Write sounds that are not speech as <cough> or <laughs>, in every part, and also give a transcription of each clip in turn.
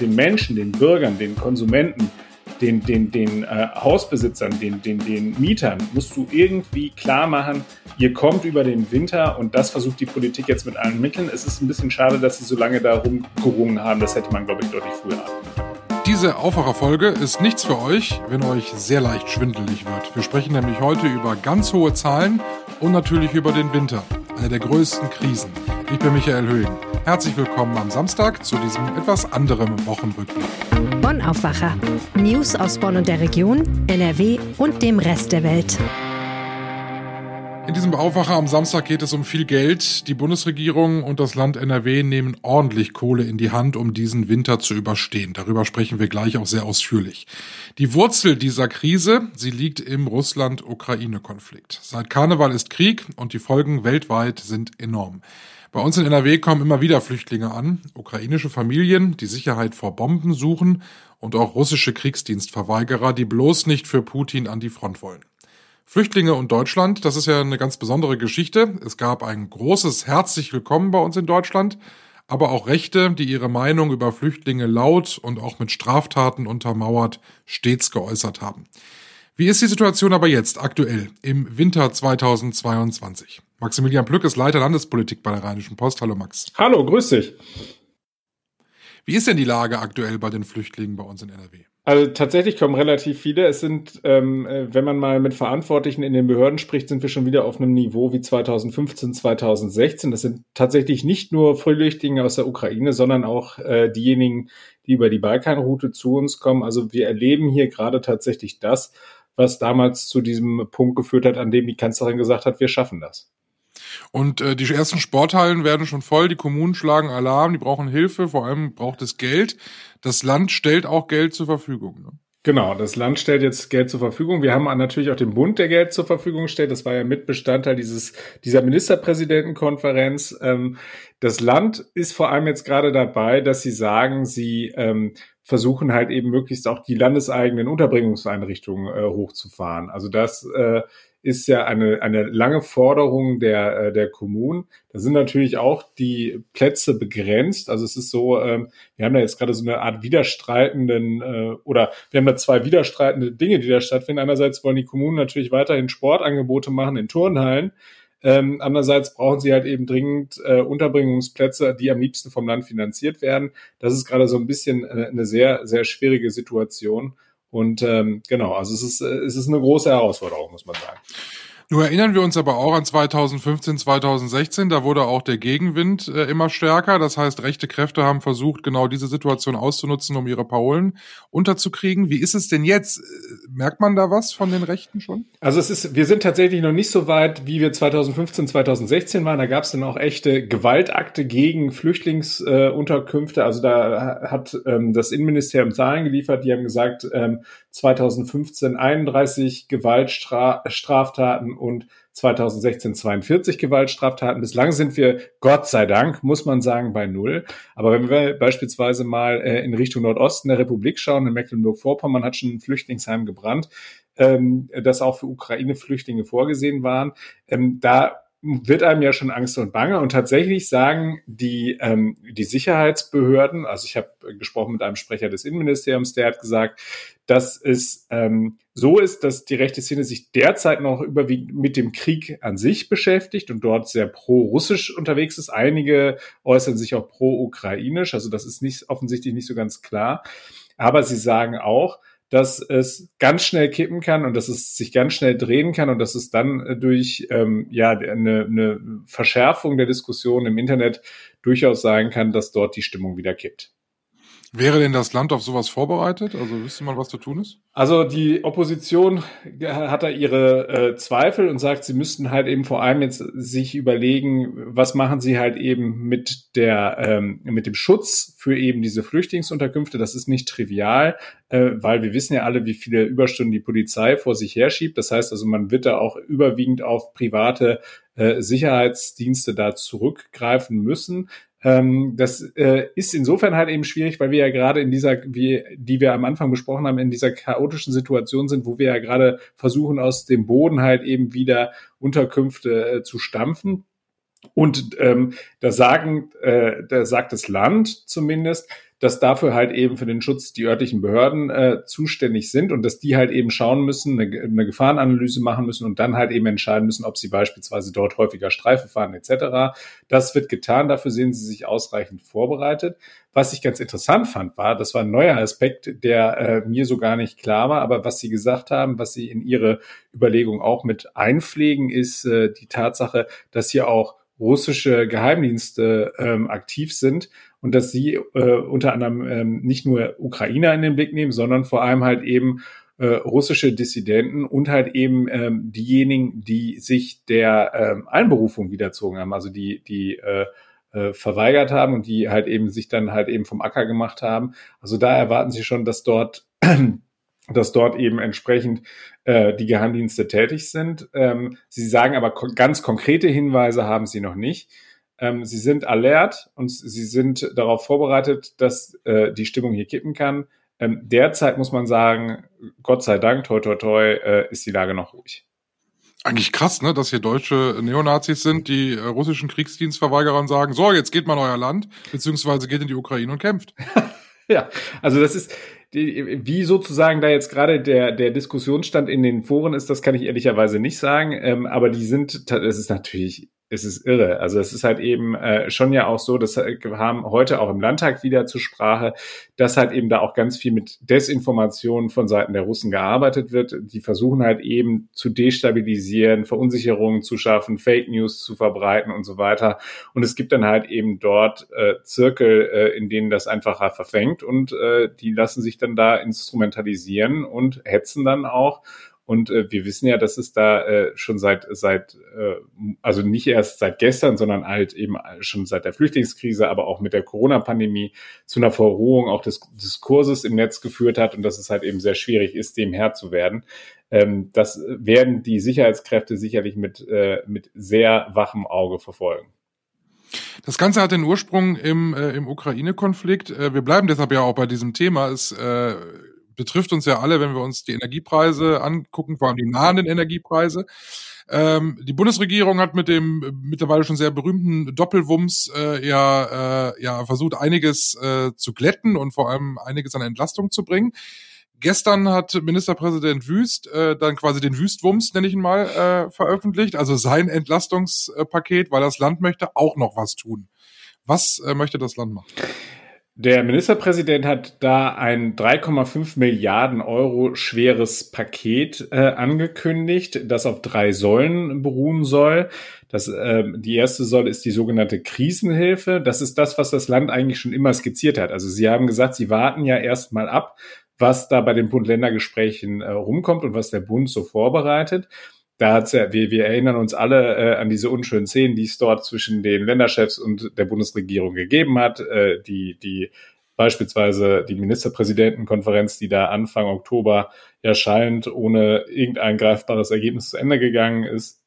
den Menschen, den Bürgern, den Konsumenten, den, den, den äh, Hausbesitzern, den, den, den Mietern, musst du irgendwie klar machen, ihr kommt über den Winter und das versucht die Politik jetzt mit allen Mitteln. Es ist ein bisschen schade, dass sie so lange darum gerungen haben. Das hätte man, glaube ich, deutlich früher haben diese Aufwacherfolge ist nichts für euch, wenn euch sehr leicht schwindelig wird. Wir sprechen nämlich heute über ganz hohe Zahlen und natürlich über den Winter, eine der größten Krisen. Ich bin Michael Höhing. Herzlich willkommen am Samstag zu diesem etwas anderen Wochenrückblick. Bonn Aufwacher. News aus Bonn und der Region, NRW und dem Rest der Welt. In diesem Aufwacher am Samstag geht es um viel Geld. Die Bundesregierung und das Land NRW nehmen ordentlich Kohle in die Hand, um diesen Winter zu überstehen. Darüber sprechen wir gleich auch sehr ausführlich. Die Wurzel dieser Krise, sie liegt im Russland-Ukraine-Konflikt. Seit Karneval ist Krieg und die Folgen weltweit sind enorm. Bei uns in NRW kommen immer wieder Flüchtlinge an, ukrainische Familien, die Sicherheit vor Bomben suchen und auch russische Kriegsdienstverweigerer, die bloß nicht für Putin an die Front wollen. Flüchtlinge und Deutschland, das ist ja eine ganz besondere Geschichte. Es gab ein großes herzlich willkommen bei uns in Deutschland, aber auch Rechte, die ihre Meinung über Flüchtlinge laut und auch mit Straftaten untermauert stets geäußert haben. Wie ist die Situation aber jetzt, aktuell, im Winter 2022? Maximilian Plück ist Leiter Landespolitik bei der Rheinischen Post. Hallo Max. Hallo, grüß dich. Wie ist denn die Lage aktuell bei den Flüchtlingen bei uns in NRW? Also tatsächlich kommen relativ viele. Es sind, ähm, äh, wenn man mal mit Verantwortlichen in den Behörden spricht, sind wir schon wieder auf einem Niveau wie 2015, 2016. Das sind tatsächlich nicht nur Flüchtlinge aus der Ukraine, sondern auch äh, diejenigen, die über die Balkanroute zu uns kommen. Also wir erleben hier gerade tatsächlich das, was damals zu diesem Punkt geführt hat, an dem die Kanzlerin gesagt hat, wir schaffen das. Und äh, die ersten Sporthallen werden schon voll, die Kommunen schlagen Alarm, die brauchen Hilfe, vor allem braucht es Geld. Das Land stellt auch Geld zur Verfügung. Ne? Genau, das Land stellt jetzt Geld zur Verfügung. Wir haben natürlich auch den Bund, der Geld zur Verfügung stellt. Das war ja Mitbestandteil dieses, dieser Ministerpräsidentenkonferenz. Ähm, das Land ist vor allem jetzt gerade dabei, dass sie sagen, sie ähm, versuchen halt eben möglichst auch die landeseigenen Unterbringungseinrichtungen äh, hochzufahren. Also das äh, ist ja eine, eine lange Forderung der, äh, der Kommunen. Da sind natürlich auch die Plätze begrenzt. Also es ist so, ähm, wir haben da jetzt gerade so eine Art widerstreitenden äh, oder wir haben da zwei widerstreitende Dinge, die da stattfinden. Einerseits wollen die Kommunen natürlich weiterhin Sportangebote machen in Turnhallen. Ähm, andererseits brauchen sie halt eben dringend äh, Unterbringungsplätze, die am liebsten vom Land finanziert werden. Das ist gerade so ein bisschen äh, eine sehr, sehr schwierige Situation. Und ähm, genau, also es ist, es ist eine große Herausforderung, muss man sagen. Nur erinnern wir uns aber auch an 2015, 2016, da wurde auch der Gegenwind äh, immer stärker. Das heißt, rechte Kräfte haben versucht, genau diese Situation auszunutzen, um ihre Parolen unterzukriegen. Wie ist es denn jetzt? Merkt man da was von den Rechten schon? Also es ist, wir sind tatsächlich noch nicht so weit, wie wir 2015, 2016 waren. Da gab es dann auch echte Gewaltakte gegen Flüchtlingsunterkünfte. Äh, also da hat ähm, das Innenministerium Zahlen geliefert, die haben gesagt, ähm, 2015 31 Gewaltstraftaten und 2016 42 Gewaltstraftaten. Bislang sind wir, Gott sei Dank, muss man sagen, bei Null. Aber wenn wir beispielsweise mal äh, in Richtung Nordosten der Republik schauen, in Mecklenburg-Vorpommern hat schon ein Flüchtlingsheim gebrannt, ähm, das auch für Ukraine-Flüchtlinge vorgesehen waren. Ähm, da wird einem ja schon Angst und Bange. Und tatsächlich sagen die, ähm, die Sicherheitsbehörden, also ich habe gesprochen mit einem Sprecher des Innenministeriums, der hat gesagt, dass es ähm, so ist, dass die rechte Szene sich derzeit noch überwiegend mit dem Krieg an sich beschäftigt und dort sehr pro-russisch unterwegs ist. Einige äußern sich auch pro-ukrainisch, also das ist nicht offensichtlich nicht so ganz klar. Aber sie sagen auch, dass es ganz schnell kippen kann und dass es sich ganz schnell drehen kann und dass es dann äh, durch ähm, ja eine, eine Verschärfung der Diskussion im Internet durchaus sein kann, dass dort die Stimmung wieder kippt. Wäre denn das Land auf sowas vorbereitet? Also wüsste man, was zu tun ist? Also die Opposition hat da ihre äh, Zweifel und sagt, sie müssten halt eben vor allem jetzt sich überlegen, was machen sie halt eben mit der ähm, mit dem Schutz für eben diese Flüchtlingsunterkünfte. Das ist nicht trivial, äh, weil wir wissen ja alle, wie viele Überstunden die Polizei vor sich herschiebt. Das heißt also, man wird da auch überwiegend auf private äh, Sicherheitsdienste da zurückgreifen müssen. Ähm, das äh, ist insofern halt eben schwierig, weil wir ja gerade in dieser, wie, die wir am Anfang besprochen haben, in dieser chaotischen Situation sind, wo wir ja gerade versuchen, aus dem Boden halt eben wieder Unterkünfte äh, zu stampfen. Und ähm, da sagen, äh, da sagt das Land zumindest, dass dafür halt eben für den Schutz die örtlichen Behörden äh, zuständig sind und dass die halt eben schauen müssen, eine, eine Gefahrenanalyse machen müssen und dann halt eben entscheiden müssen, ob sie beispielsweise dort häufiger Streife fahren etc. Das wird getan, dafür sehen sie sich ausreichend vorbereitet. Was ich ganz interessant fand, war, das war ein neuer Aspekt, der äh, mir so gar nicht klar war, aber was Sie gesagt haben, was Sie in Ihre Überlegung auch mit einpflegen, ist äh, die Tatsache, dass hier auch russische Geheimdienste ähm, aktiv sind und dass sie äh, unter anderem ähm, nicht nur Ukrainer in den Blick nehmen, sondern vor allem halt eben äh, russische Dissidenten und halt eben ähm, diejenigen, die sich der ähm, Einberufung wiederzogen haben, also die, die äh, äh, verweigert haben und die halt eben sich dann halt eben vom Acker gemacht haben. Also da erwarten sie schon, dass dort dass dort eben entsprechend äh, die Geheimdienste tätig sind. Ähm, sie sagen aber ko ganz konkrete Hinweise haben sie noch nicht. Ähm, sie sind alert und sie sind darauf vorbereitet, dass äh, die Stimmung hier kippen kann. Ähm, derzeit muss man sagen, Gott sei Dank, toi toi toi, äh, ist die Lage noch ruhig. Eigentlich krass, ne, dass hier deutsche Neonazis sind, die äh, russischen Kriegsdienstverweigerern sagen, so, jetzt geht mal in euer Land, beziehungsweise geht in die Ukraine und kämpft. <laughs> <laughs> ja, also das ist, wie sozusagen da jetzt gerade der, der Diskussionsstand in den Foren ist, das kann ich ehrlicherweise nicht sagen. Ähm, aber die sind, es ist natürlich es ist irre. Also es ist halt eben äh, schon ja auch so, dass wir haben heute auch im Landtag wieder zur Sprache, dass halt eben da auch ganz viel mit Desinformation von Seiten der Russen gearbeitet wird. Die versuchen halt eben zu destabilisieren, Verunsicherungen zu schaffen, Fake News zu verbreiten und so weiter. Und es gibt dann halt eben dort äh, Zirkel, äh, in denen das einfacher verfängt und äh, die lassen sich dann da instrumentalisieren und hetzen dann auch. Und äh, wir wissen ja, dass es da äh, schon seit, seit äh, also nicht erst seit gestern, sondern halt eben schon seit der Flüchtlingskrise, aber auch mit der Corona-Pandemie zu einer Verrohung auch des Diskurses im Netz geführt hat und dass es halt eben sehr schwierig ist, dem Herr zu werden. Ähm, das werden die Sicherheitskräfte sicherlich mit, äh, mit sehr wachem Auge verfolgen. Das Ganze hat den Ursprung im, äh, im Ukraine-Konflikt. Äh, wir bleiben deshalb ja auch bei diesem Thema. Es äh, betrifft uns ja alle, wenn wir uns die Energiepreise angucken, vor allem die nahenden Energiepreise. Ähm, die Bundesregierung hat mit dem mittlerweile schon sehr berühmten Doppelwumms äh, ja, äh, ja versucht, einiges äh, zu glätten und vor allem einiges an Entlastung zu bringen. Gestern hat Ministerpräsident Wüst äh, dann quasi den Wüstwumms, nenne ich ihn mal, äh, veröffentlicht, also sein Entlastungspaket, weil das Land möchte auch noch was tun. Was äh, möchte das Land machen? Der Ministerpräsident hat da ein 3,5 Milliarden Euro schweres Paket äh, angekündigt, das auf drei Säulen beruhen soll. Das, äh, die erste Säule ist die sogenannte Krisenhilfe. Das ist das, was das Land eigentlich schon immer skizziert hat. Also Sie haben gesagt, Sie warten ja erstmal ab, was da bei den Bund-Länder-Gesprächen äh, rumkommt und was der Bund so vorbereitet da hat's ja, wir, wir erinnern uns alle äh, an diese unschönen Szenen, die es dort zwischen den Länderchefs und der Bundesregierung gegeben hat, äh, die, die beispielsweise die Ministerpräsidentenkonferenz, die da Anfang Oktober erscheint, ohne irgendein greifbares Ergebnis zu Ende gegangen ist.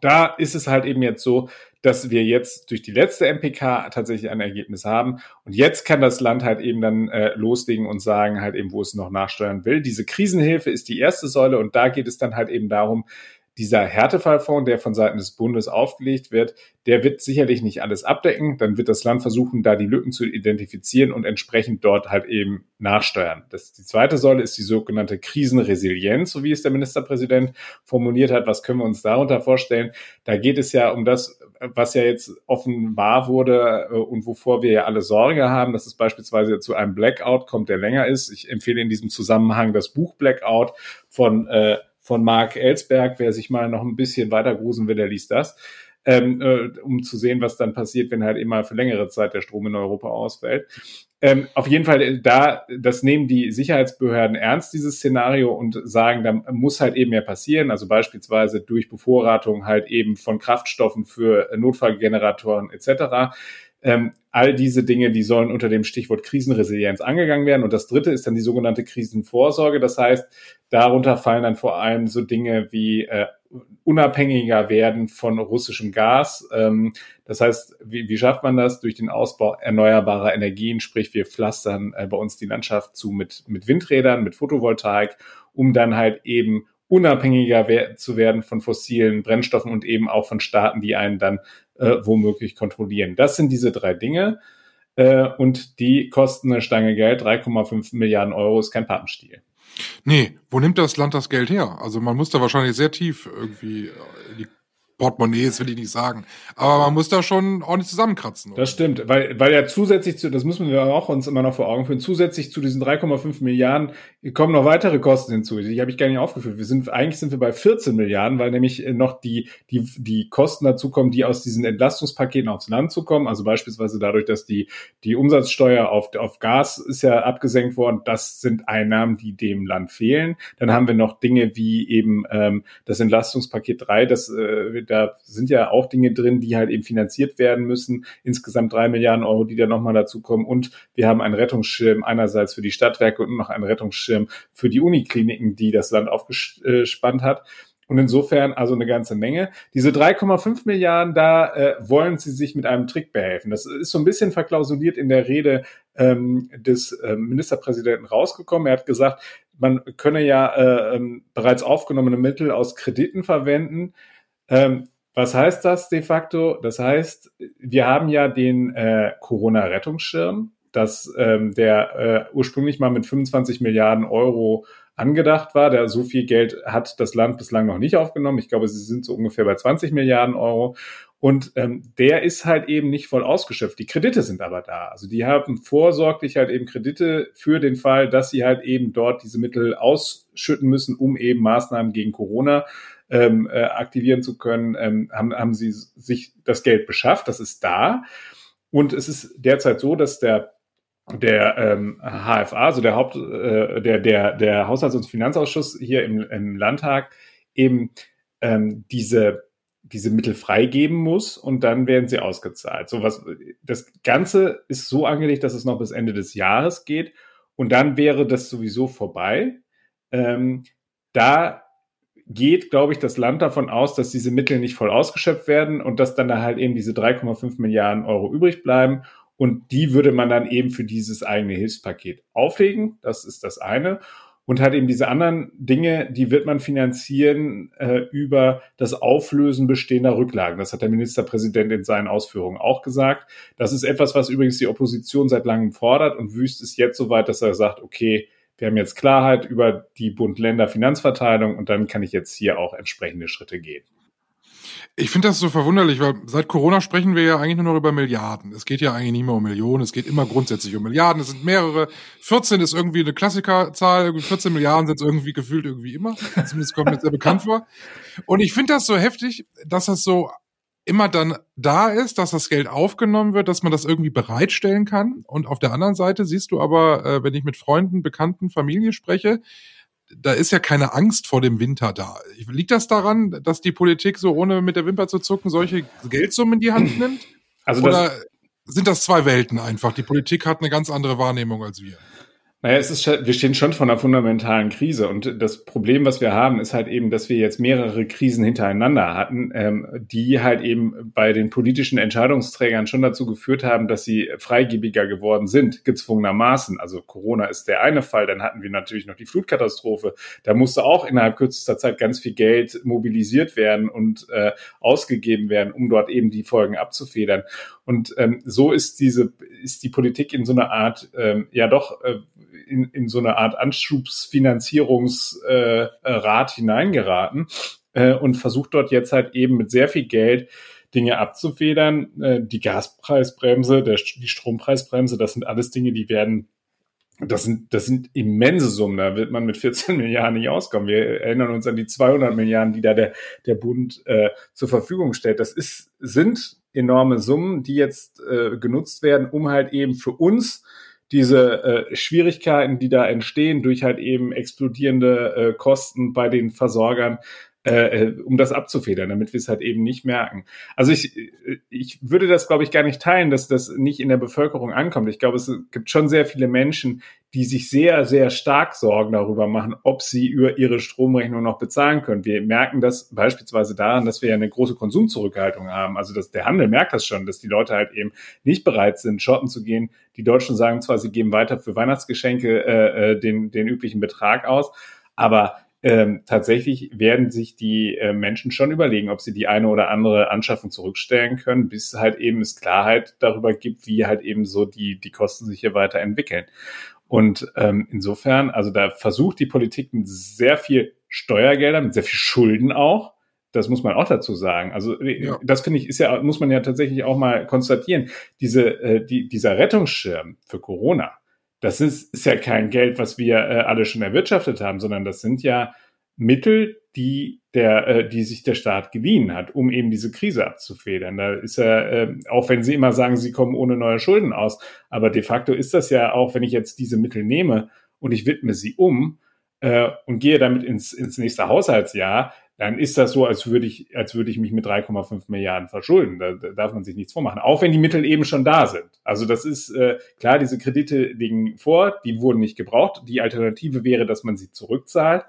Da ist es halt eben jetzt so, dass wir jetzt durch die letzte MPK tatsächlich ein Ergebnis haben. Und jetzt kann das Land halt eben dann äh, loslegen und sagen halt eben, wo es noch nachsteuern will. Diese Krisenhilfe ist die erste Säule und da geht es dann halt eben darum, dieser Härtefallfonds, der von Seiten des Bundes aufgelegt wird, der wird sicherlich nicht alles abdecken. Dann wird das Land versuchen, da die Lücken zu identifizieren und entsprechend dort halt eben nachsteuern. Das, die zweite Säule ist die sogenannte Krisenresilienz, so wie es der Ministerpräsident formuliert hat. Was können wir uns darunter vorstellen? Da geht es ja um das, was ja jetzt offenbar wurde äh, und wovor wir ja alle Sorge haben, dass es beispielsweise zu einem Blackout kommt, der länger ist. Ich empfehle in diesem Zusammenhang das Buch Blackout von äh, von Mark Ellsberg. Wer sich mal noch ein bisschen weiter grusen will, der liest das. Ähm, äh, um zu sehen, was dann passiert, wenn halt immer für längere Zeit der Strom in Europa ausfällt. Ähm, auf jeden Fall, äh, da, das nehmen die Sicherheitsbehörden ernst, dieses Szenario, und sagen, da muss halt eben mehr passieren. Also beispielsweise durch Bevorratung halt eben von Kraftstoffen für Notfallgeneratoren etc. Ähm, all diese Dinge, die sollen unter dem Stichwort Krisenresilienz angegangen werden. Und das dritte ist dann die sogenannte Krisenvorsorge. Das heißt, darunter fallen dann vor allem so Dinge wie äh, unabhängiger werden von russischem Gas. Ähm, das heißt, wie, wie schafft man das? Durch den Ausbau erneuerbarer Energien, sprich wir pflastern äh, bei uns die Landschaft zu mit, mit Windrädern, mit Photovoltaik, um dann halt eben unabhängiger zu werden von fossilen Brennstoffen und eben auch von Staaten, die einen dann äh, womöglich kontrollieren. Das sind diese drei Dinge. Äh, und die kosten eine Stange Geld, 3,5 Milliarden Euro ist kein Pappenstiel. Nee, wo nimmt das Land das Geld her? Also man muss da wahrscheinlich sehr tief irgendwie in die Portemonnaies will ich nicht sagen. Aber man muss da schon ordentlich zusammenkratzen. Oder? Das stimmt, weil, weil ja zusätzlich zu, das müssen wir auch uns immer noch vor Augen führen, zusätzlich zu diesen 3,5 Milliarden kommen noch weitere Kosten hinzu. Die habe ich gar nicht aufgeführt. Wir sind, eigentlich sind wir bei 14 Milliarden, weil nämlich noch die, die, die Kosten dazu kommen, die aus diesen Entlastungspaketen aufs Land zu kommen. Also beispielsweise dadurch, dass die, die Umsatzsteuer auf, auf Gas ist ja abgesenkt worden. Das sind Einnahmen, die dem Land fehlen. Dann haben wir noch Dinge wie eben ähm, das Entlastungspaket 3, das äh, da sind ja auch Dinge drin, die halt eben finanziert werden müssen. Insgesamt drei Milliarden Euro, die da nochmal dazu kommen. Und wir haben einen Rettungsschirm einerseits für die Stadtwerke und noch einen Rettungsschirm für die Unikliniken, die das Land aufgespannt hat. Und insofern also eine ganze Menge. Diese 3,5 Milliarden, da äh, wollen sie sich mit einem Trick behelfen. Das ist so ein bisschen verklausuliert in der Rede ähm, des äh, Ministerpräsidenten rausgekommen. Er hat gesagt, man könne ja äh, ähm, bereits aufgenommene Mittel aus Krediten verwenden. Ähm, was heißt das de facto? Das heißt, wir haben ja den äh, Corona-Rettungsschirm, dass ähm, der äh, ursprünglich mal mit 25 Milliarden Euro angedacht war. Der so viel Geld hat das Land bislang noch nicht aufgenommen. Ich glaube, sie sind so ungefähr bei 20 Milliarden Euro. Und ähm, der ist halt eben nicht voll ausgeschöpft. Die Kredite sind aber da. Also die haben vorsorglich halt eben Kredite für den Fall, dass sie halt eben dort diese Mittel ausschütten müssen, um eben Maßnahmen gegen Corona ähm, äh, aktivieren zu können, ähm, haben, haben sie sich das Geld beschafft. Das ist da. Und es ist derzeit so, dass der der ähm, HFA, also der Haupt, äh, der der der Haushalts- und Finanzausschuss hier im, im Landtag eben ähm, diese diese Mittel freigeben muss und dann werden sie ausgezahlt. So was, das Ganze ist so angelegt, dass es noch bis Ende des Jahres geht und dann wäre das sowieso vorbei. Ähm, da geht, glaube ich, das Land davon aus, dass diese Mittel nicht voll ausgeschöpft werden und dass dann da halt eben diese 3,5 Milliarden Euro übrig bleiben. Und die würde man dann eben für dieses eigene Hilfspaket auflegen. Das ist das eine. Und halt eben diese anderen Dinge, die wird man finanzieren äh, über das Auflösen bestehender Rücklagen. Das hat der Ministerpräsident in seinen Ausführungen auch gesagt. Das ist etwas, was übrigens die Opposition seit langem fordert und Wüst ist jetzt soweit, dass er sagt, okay, wir haben jetzt Klarheit über die Bund-Länder-Finanzverteilung und dann kann ich jetzt hier auch entsprechende Schritte gehen. Ich finde das so verwunderlich, weil seit Corona sprechen wir ja eigentlich nur noch über Milliarden. Es geht ja eigentlich nicht mehr um Millionen, es geht immer grundsätzlich um Milliarden. Es sind mehrere. 14 ist irgendwie eine Klassikerzahl, 14 Milliarden sind irgendwie gefühlt irgendwie immer. Zumindest kommt mir sehr bekannt vor. Und ich finde das so heftig, dass das so immer dann da ist, dass das Geld aufgenommen wird, dass man das irgendwie bereitstellen kann. Und auf der anderen Seite siehst du aber, äh, wenn ich mit Freunden, Bekannten, Familie spreche, da ist ja keine Angst vor dem Winter da. Liegt das daran, dass die Politik so ohne mit der Wimper zu zucken solche Geldsummen in die Hand nimmt? Also Oder sind das zwei Welten einfach? Die Politik hat eine ganz andere Wahrnehmung als wir. Naja, es ist, wir stehen schon vor einer fundamentalen Krise und das Problem, was wir haben, ist halt eben, dass wir jetzt mehrere Krisen hintereinander hatten, ähm, die halt eben bei den politischen Entscheidungsträgern schon dazu geführt haben, dass sie freigebiger geworden sind, gezwungenermaßen. Also Corona ist der eine Fall, dann hatten wir natürlich noch die Flutkatastrophe. Da musste auch innerhalb kürzester Zeit ganz viel Geld mobilisiert werden und äh, ausgegeben werden, um dort eben die Folgen abzufedern. Und ähm, so ist diese, ist die Politik in so einer Art, ähm, ja doch, äh, in, in so eine Art Anschubsfinanzierungsrat äh, hineingeraten äh, und versucht dort jetzt halt eben mit sehr viel Geld Dinge abzufedern. Äh, die Gaspreisbremse, der, die Strompreisbremse, das sind alles Dinge, die werden das sind, das sind immense Summen. Da wird man mit 14 <laughs> Milliarden nicht auskommen. Wir erinnern uns an die 200 Milliarden, die da der, der Bund äh, zur Verfügung stellt. Das ist, sind enorme Summen, die jetzt äh, genutzt werden, um halt eben für uns diese äh, Schwierigkeiten, die da entstehen durch halt eben explodierende äh, Kosten bei den Versorgern, äh, äh, um das abzufedern, damit wir es halt eben nicht merken. Also ich, ich würde das, glaube ich, gar nicht teilen, dass das nicht in der Bevölkerung ankommt. Ich glaube, es gibt schon sehr viele Menschen, die sich sehr, sehr stark Sorgen darüber machen, ob sie über ihre Stromrechnung noch bezahlen können. Wir merken das beispielsweise daran, dass wir ja eine große Konsumzurückhaltung haben. Also dass der Handel merkt das schon, dass die Leute halt eben nicht bereit sind, shoppen zu gehen. Die Deutschen sagen zwar, sie geben weiter für Weihnachtsgeschenke äh, äh den, den üblichen Betrag aus, aber ähm, tatsächlich werden sich die äh, Menschen schon überlegen, ob sie die eine oder andere Anschaffung zurückstellen können, bis halt eben es Klarheit darüber gibt, wie halt eben so die, die Kosten sich hier weiterentwickeln. Und ähm, insofern, also da versucht die Politik mit sehr viel Steuergeldern, mit sehr viel Schulden auch, das muss man auch dazu sagen. Also äh, ja. das finde ich ist ja muss man ja tatsächlich auch mal konstatieren. Diese äh, die, dieser Rettungsschirm für Corona, das ist, ist ja kein Geld, was wir äh, alle schon erwirtschaftet haben, sondern das sind ja Mittel, die der, äh, die sich der Staat geliehen hat, um eben diese Krise abzufedern. Da ist ja, äh, auch wenn Sie immer sagen, Sie kommen ohne neue Schulden aus, aber de facto ist das ja auch, wenn ich jetzt diese Mittel nehme und ich widme sie um äh, und gehe damit ins, ins nächste Haushaltsjahr, dann ist das so, als würde ich, als würde ich mich mit 3,5 Milliarden verschulden. Da, da, darf man sich nichts vormachen. Auch wenn die Mittel eben schon da sind. Also das ist äh, klar, diese Kredite liegen vor, die wurden nicht gebraucht. Die Alternative wäre, dass man sie zurückzahlt.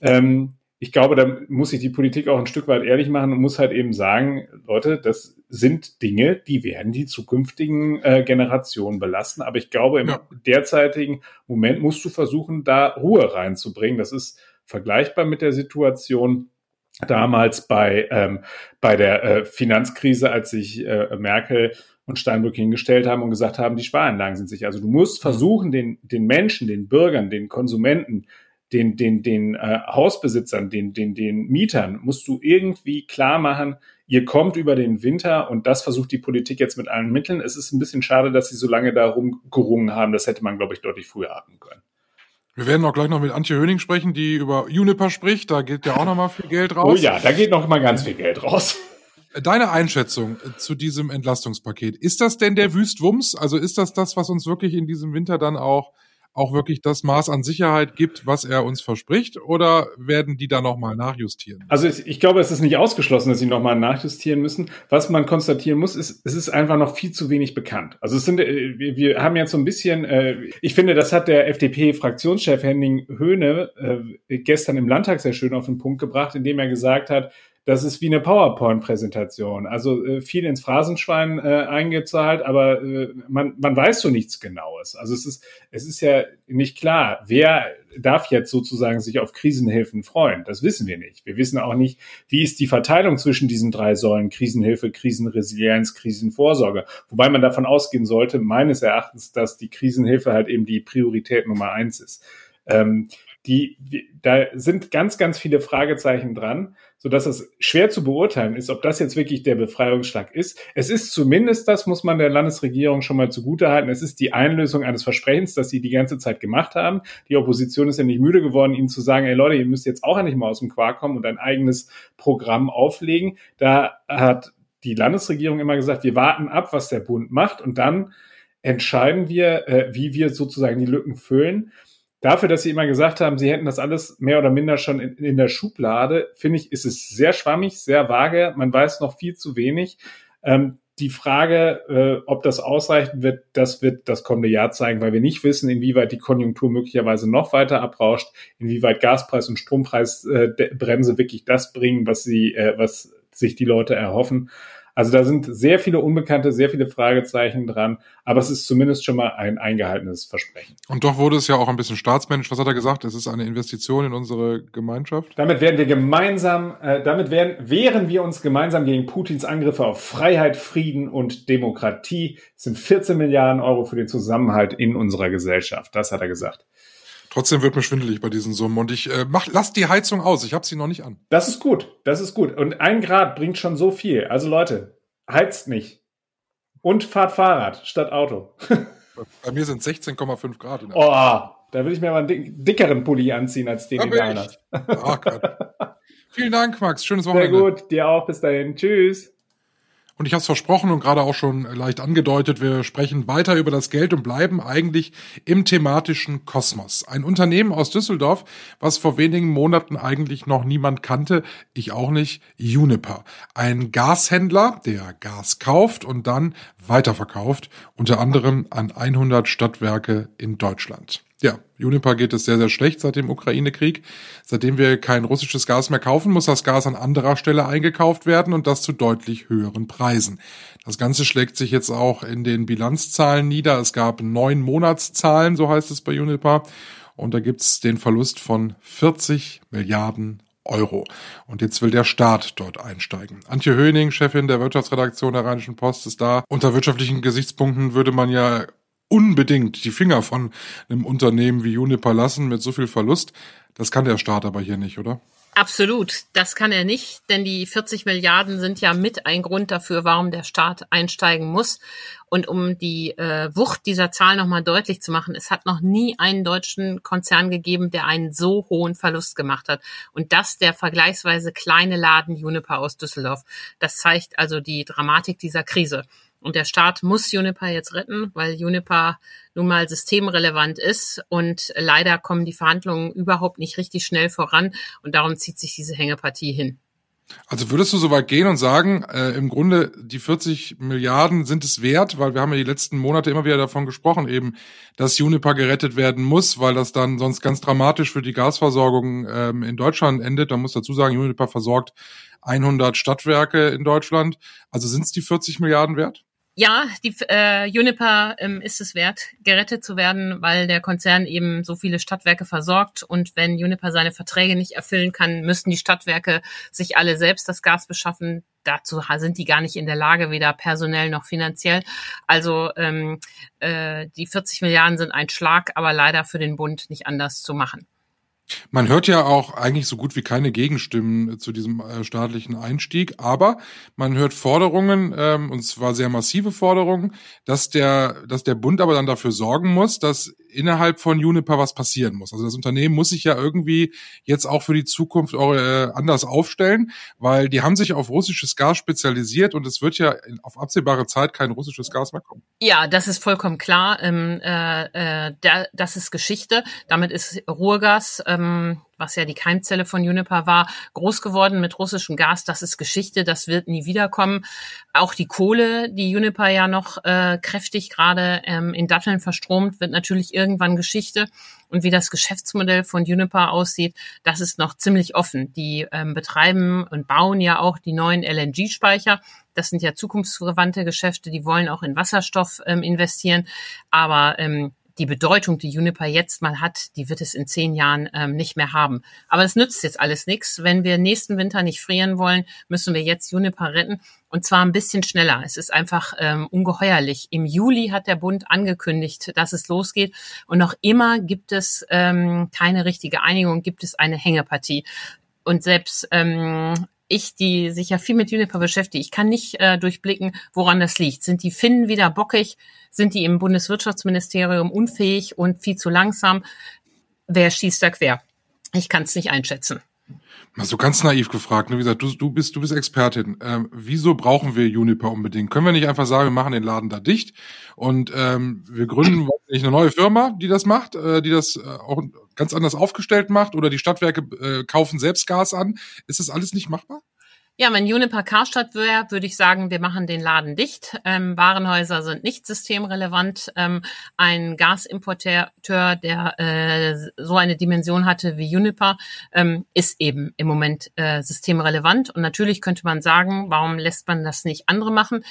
Ähm, ich glaube, da muss sich die Politik auch ein Stück weit ehrlich machen und muss halt eben sagen, Leute, das sind Dinge, die werden die zukünftigen äh, Generationen belasten. Aber ich glaube, im ja. derzeitigen Moment musst du versuchen, da Ruhe reinzubringen. Das ist vergleichbar mit der Situation, damals bei, ähm, bei der äh, Finanzkrise, als sich äh, Merkel und Steinbrück hingestellt haben und gesagt haben, die Spareinlagen sind sicher. Also du musst mhm. versuchen, den, den Menschen, den Bürgern, den Konsumenten, den, den, den äh, Hausbesitzern, den, den, den Mietern, musst du irgendwie klar machen, ihr kommt über den Winter und das versucht die Politik jetzt mit allen Mitteln. Es ist ein bisschen schade, dass sie so lange darum gerungen haben. Das hätte man, glaube ich, deutlich früher haben können. Wir werden auch gleich noch mit Antje Höning sprechen, die über Juniper spricht. Da geht ja auch noch mal viel Geld raus. Oh ja, da geht noch mal ganz viel Geld raus. Deine Einschätzung zu diesem Entlastungspaket. Ist das denn der Wüstwumms? Also ist das das, was uns wirklich in diesem Winter dann auch auch wirklich das Maß an Sicherheit gibt, was er uns verspricht, oder werden die da nochmal nachjustieren? Also ich, ich, glaube, es ist nicht ausgeschlossen, dass sie nochmal nachjustieren müssen. Was man konstatieren muss, ist, es ist einfach noch viel zu wenig bekannt. Also es sind, äh, wir haben jetzt so ein bisschen, äh, ich finde, das hat der FDP-Fraktionschef Henning Höhne äh, gestern im Landtag sehr schön auf den Punkt gebracht, indem er gesagt hat, das ist wie eine PowerPoint-Präsentation. Also äh, viel ins Phrasenschwein äh, eingezahlt, aber äh, man, man weiß so nichts Genaues. Also es ist, es ist ja nicht klar, wer darf jetzt sozusagen sich auf Krisenhilfen freuen. Das wissen wir nicht. Wir wissen auch nicht, wie ist die Verteilung zwischen diesen drei Säulen Krisenhilfe, Krisenresilienz, Krisenvorsorge. Wobei man davon ausgehen sollte, meines Erachtens, dass die Krisenhilfe halt eben die Priorität Nummer eins ist. Ähm, die, da sind ganz, ganz viele Fragezeichen dran so dass es schwer zu beurteilen ist, ob das jetzt wirklich der Befreiungsschlag ist. Es ist zumindest, das muss man der Landesregierung schon mal zugutehalten, es ist die Einlösung eines Versprechens, das sie die ganze Zeit gemacht haben. Die Opposition ist ja nicht müde geworden, ihnen zu sagen, ey Leute, ihr müsst jetzt auch endlich mal aus dem Quark kommen und ein eigenes Programm auflegen. Da hat die Landesregierung immer gesagt, wir warten ab, was der Bund macht und dann entscheiden wir, äh, wie wir sozusagen die Lücken füllen dafür, dass sie immer gesagt haben, sie hätten das alles mehr oder minder schon in, in der Schublade, finde ich, ist es sehr schwammig, sehr vage. Man weiß noch viel zu wenig. Ähm, die Frage, äh, ob das ausreichen wird, das wird das kommende Jahr zeigen, weil wir nicht wissen, inwieweit die Konjunktur möglicherweise noch weiter abrauscht, inwieweit Gaspreis und Strompreisbremse äh, wirklich das bringen, was sie, äh, was sich die Leute erhoffen. Also da sind sehr viele Unbekannte, sehr viele Fragezeichen dran, aber es ist zumindest schon mal ein eingehaltenes Versprechen. Und doch wurde es ja auch ein bisschen staatsmännisch. Was hat er gesagt? Es ist eine Investition in unsere Gemeinschaft. Damit werden wir gemeinsam, äh, damit werden, wehren wir uns gemeinsam gegen Putins Angriffe auf Freiheit, Frieden und Demokratie. Es sind 14 Milliarden Euro für den Zusammenhalt in unserer Gesellschaft. Das hat er gesagt. Trotzdem wird mir schwindelig bei diesen Summen und ich äh, mach, lass die Heizung aus. Ich habe sie noch nicht an. Das ist gut. Das ist gut. Und ein Grad bringt schon so viel. Also Leute, heizt nicht. Und fahrt Fahrrad statt Auto. <laughs> bei mir sind 16,5 Grad. oh, da will ich mir aber einen dickeren Pulli anziehen als den, den du hast. Oh Gott. <laughs> Vielen Dank, Max. Schönes Wochenende. Sehr gut. Dir auch. Bis dahin. Tschüss. Und ich habe es versprochen und gerade auch schon leicht angedeutet, wir sprechen weiter über das Geld und bleiben eigentlich im thematischen Kosmos. Ein Unternehmen aus Düsseldorf, was vor wenigen Monaten eigentlich noch niemand kannte, ich auch nicht, Uniper. Ein Gashändler, der Gas kauft und dann weiterverkauft, unter anderem an 100 Stadtwerke in Deutschland. Ja, Uniper geht es sehr, sehr schlecht seit dem Ukraine-Krieg. Seitdem wir kein russisches Gas mehr kaufen, muss das Gas an anderer Stelle eingekauft werden und das zu deutlich höheren Preisen. Das Ganze schlägt sich jetzt auch in den Bilanzzahlen nieder. Es gab neun Monatszahlen, so heißt es bei Uniper. und da gibt's den Verlust von 40 Milliarden Euro. Und jetzt will der Staat dort einsteigen. Antje Höning, Chefin der Wirtschaftsredaktion der Rheinischen Post, ist da. Unter wirtschaftlichen Gesichtspunkten würde man ja unbedingt die Finger von einem Unternehmen wie Juniper lassen mit so viel Verlust. Das kann der Staat aber hier nicht, oder? Absolut, das kann er nicht, denn die 40 Milliarden sind ja mit ein Grund dafür, warum der Staat einsteigen muss. Und um die äh, Wucht dieser Zahl nochmal deutlich zu machen, es hat noch nie einen deutschen Konzern gegeben, der einen so hohen Verlust gemacht hat. Und das der vergleichsweise kleine Laden Juniper aus Düsseldorf. Das zeigt also die Dramatik dieser Krise. Und der Staat muss Juniper jetzt retten, weil Juniper nun mal systemrelevant ist. Und leider kommen die Verhandlungen überhaupt nicht richtig schnell voran. Und darum zieht sich diese Hängepartie hin. Also würdest du so weit gehen und sagen, äh, im Grunde die 40 Milliarden sind es wert, weil wir haben ja die letzten Monate immer wieder davon gesprochen, eben, dass Juniper gerettet werden muss, weil das dann sonst ganz dramatisch für die Gasversorgung ähm, in Deutschland endet. Da muss dazu sagen, Juniper versorgt 100 Stadtwerke in Deutschland. Also sind es die 40 Milliarden wert? Ja, die äh, Juniper ähm, ist es wert, gerettet zu werden, weil der Konzern eben so viele Stadtwerke versorgt. Und wenn Juniper seine Verträge nicht erfüllen kann, müssten die Stadtwerke sich alle selbst das Gas beschaffen. Dazu sind die gar nicht in der Lage, weder personell noch finanziell. Also ähm, äh, die 40 Milliarden sind ein Schlag, aber leider für den Bund nicht anders zu machen. Man hört ja auch eigentlich so gut wie keine Gegenstimmen zu diesem äh, staatlichen Einstieg, aber man hört Forderungen, ähm, und zwar sehr massive Forderungen, dass der, dass der Bund aber dann dafür sorgen muss, dass innerhalb von Juniper was passieren muss. Also das Unternehmen muss sich ja irgendwie jetzt auch für die Zukunft äh, anders aufstellen, weil die haben sich auf russisches Gas spezialisiert und es wird ja auf absehbare Zeit kein russisches Gas mehr kommen. Ja, das ist vollkommen klar. Ähm, äh, äh, das ist Geschichte. Damit ist Ruhrgas ähm, ähm, was ja die Keimzelle von Juniper war, groß geworden mit russischem Gas. Das ist Geschichte, das wird nie wiederkommen. Auch die Kohle, die Juniper ja noch äh, kräftig gerade ähm, in Datteln verstromt, wird natürlich irgendwann Geschichte. Und wie das Geschäftsmodell von Juniper aussieht, das ist noch ziemlich offen. Die ähm, betreiben und bauen ja auch die neuen LNG-Speicher. Das sind ja zukunftsverwandte Geschäfte, die wollen auch in Wasserstoff ähm, investieren. Aber ähm, die Bedeutung, die Juniper jetzt mal hat, die wird es in zehn Jahren ähm, nicht mehr haben. Aber es nützt jetzt alles nichts. Wenn wir nächsten Winter nicht frieren wollen, müssen wir jetzt Juniper retten. Und zwar ein bisschen schneller. Es ist einfach ähm, ungeheuerlich. Im Juli hat der Bund angekündigt, dass es losgeht. Und noch immer gibt es ähm, keine richtige Einigung, gibt es eine Hängepartie. Und selbst ähm, ich, die sich ja viel mit Juniper beschäftige, ich kann nicht äh, durchblicken, woran das liegt. Sind die Finnen wieder bockig? Sind die im Bundeswirtschaftsministerium unfähig und viel zu langsam? Wer schießt da quer? Ich kann es nicht einschätzen. Mal so ganz naiv gefragt, ne? wie gesagt, du, du bist du bist Expertin. Ähm, wieso brauchen wir Juniper unbedingt? Können wir nicht einfach sagen, wir machen den Laden da dicht und ähm, wir gründen nicht eine neue Firma, die das macht, äh, die das äh, auch ganz anders aufgestellt macht oder die Stadtwerke äh, kaufen selbst Gas an? Ist das alles nicht machbar? Ja, wenn Juniper Karstadt wäre, würde ich sagen, wir machen den Laden dicht. Ähm, Warenhäuser sind nicht systemrelevant. Ähm, ein Gasimporteur, der äh, so eine Dimension hatte wie Juniper, ähm, ist eben im Moment äh, systemrelevant. Und natürlich könnte man sagen, warum lässt man das nicht andere machen?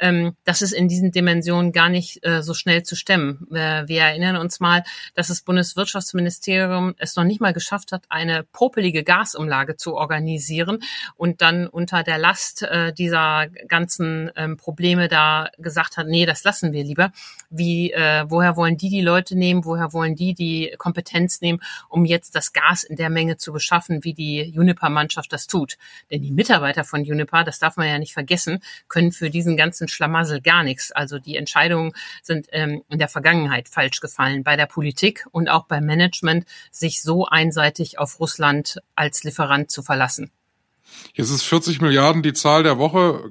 Ähm, das ist in diesen Dimensionen gar nicht äh, so schnell zu stemmen. Äh, wir erinnern uns mal, dass das Bundeswirtschaftsministerium es noch nicht mal geschafft hat, eine popelige Gasumlage zu organisieren und dann unter der Last äh, dieser ganzen ähm, Probleme da gesagt hat, nee, das lassen wir lieber. Wie, äh, woher wollen die die Leute nehmen? Woher wollen die die Kompetenz nehmen, um jetzt das Gas in der Menge zu beschaffen, wie die Juniper-Mannschaft das tut? Denn die Mitarbeiter von Juniper, das darf man ja nicht vergessen, können für diesen ganzen Schlamassel gar nichts. Also die Entscheidungen sind ähm, in der Vergangenheit falsch gefallen bei der Politik und auch beim Management, sich so einseitig auf Russland als Lieferant zu verlassen. Jetzt ist 40 Milliarden die Zahl der Woche.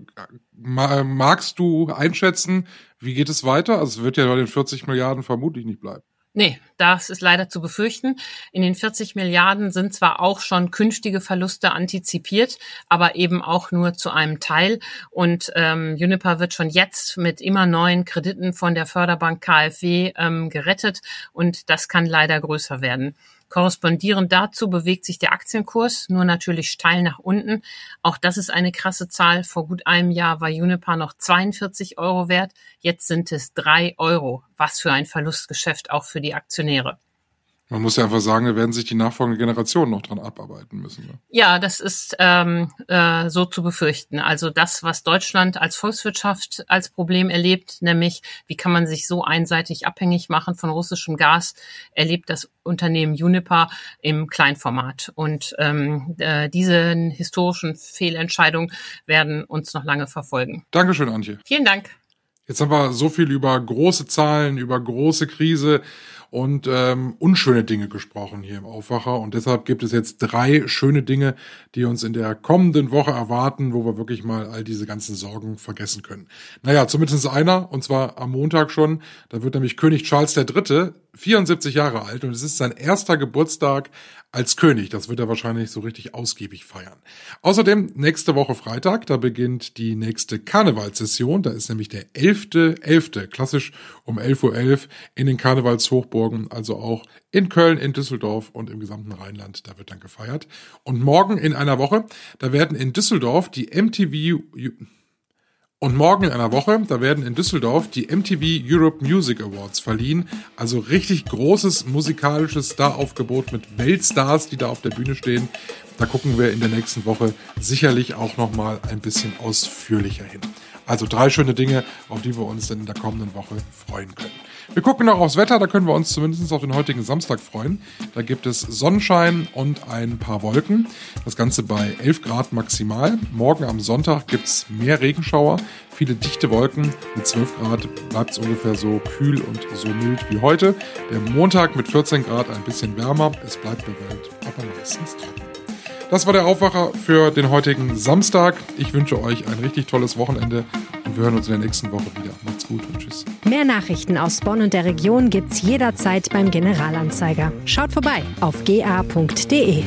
Magst du einschätzen, wie geht es weiter? Also es wird ja bei den 40 Milliarden vermutlich nicht bleiben. Nee, das ist leider zu befürchten. In den 40 Milliarden sind zwar auch schon künftige Verluste antizipiert, aber eben auch nur zu einem Teil. Und ähm, Juniper wird schon jetzt mit immer neuen Krediten von der Förderbank KfW ähm, gerettet und das kann leider größer werden. Korrespondierend dazu bewegt sich der Aktienkurs nur natürlich steil nach unten. Auch das ist eine krasse Zahl. Vor gut einem Jahr war Juniper noch 42 Euro wert. Jetzt sind es drei Euro. Was für ein Verlustgeschäft auch für die Aktionäre. Man muss ja einfach sagen, da werden sich die nachfolgende Generation noch dran abarbeiten müssen. Ne? Ja, das ist ähm, äh, so zu befürchten. Also das, was Deutschland als Volkswirtschaft als Problem erlebt, nämlich wie kann man sich so einseitig abhängig machen von russischem Gas, erlebt das Unternehmen Uniper im Kleinformat. Und ähm, äh, diese historischen Fehlentscheidungen werden uns noch lange verfolgen. Dankeschön, Antje. Vielen Dank. Jetzt haben wir so viel über große Zahlen, über große Krise und ähm, unschöne Dinge gesprochen hier im Aufwacher. Und deshalb gibt es jetzt drei schöne Dinge, die uns in der kommenden Woche erwarten, wo wir wirklich mal all diese ganzen Sorgen vergessen können. Naja, zumindest einer, und zwar am Montag schon. Da wird nämlich König Charles III. 74 Jahre alt und es ist sein erster Geburtstag als König. Das wird er wahrscheinlich so richtig ausgiebig feiern. Außerdem nächste Woche Freitag, da beginnt die nächste Karnevalssession. Da ist nämlich der 11.11., .11., klassisch um 11.11 Uhr .11 in den Karnevalshochburgen, also auch in Köln, in Düsseldorf und im gesamten Rheinland. Da wird dann gefeiert. Und morgen in einer Woche, da werden in Düsseldorf die MTV und morgen in einer Woche, da werden in Düsseldorf die MTV Europe Music Awards verliehen. Also richtig großes musikalisches Staraufgebot mit Weltstars, die da auf der Bühne stehen. Da gucken wir in der nächsten Woche sicherlich auch nochmal ein bisschen ausführlicher hin. Also drei schöne Dinge, auf die wir uns in der kommenden Woche freuen können. Wir gucken noch aufs Wetter, da können wir uns zumindest auf den heutigen Samstag freuen. Da gibt es Sonnenschein und ein paar Wolken. Das Ganze bei 11 Grad maximal. Morgen am Sonntag gibt es mehr Regenschauer, viele dichte Wolken. Mit 12 Grad bleibt es ungefähr so kühl und so mild wie heute. Der Montag mit 14 Grad ein bisschen wärmer. Es bleibt bewölkt, aber meistens trocken. Das war der Aufwacher für den heutigen Samstag. Ich wünsche euch ein richtig tolles Wochenende und wir hören uns in der nächsten Woche wieder. Macht's gut und tschüss. Mehr Nachrichten aus Bonn und der Region gibt's jederzeit beim Generalanzeiger. Schaut vorbei auf ga.de.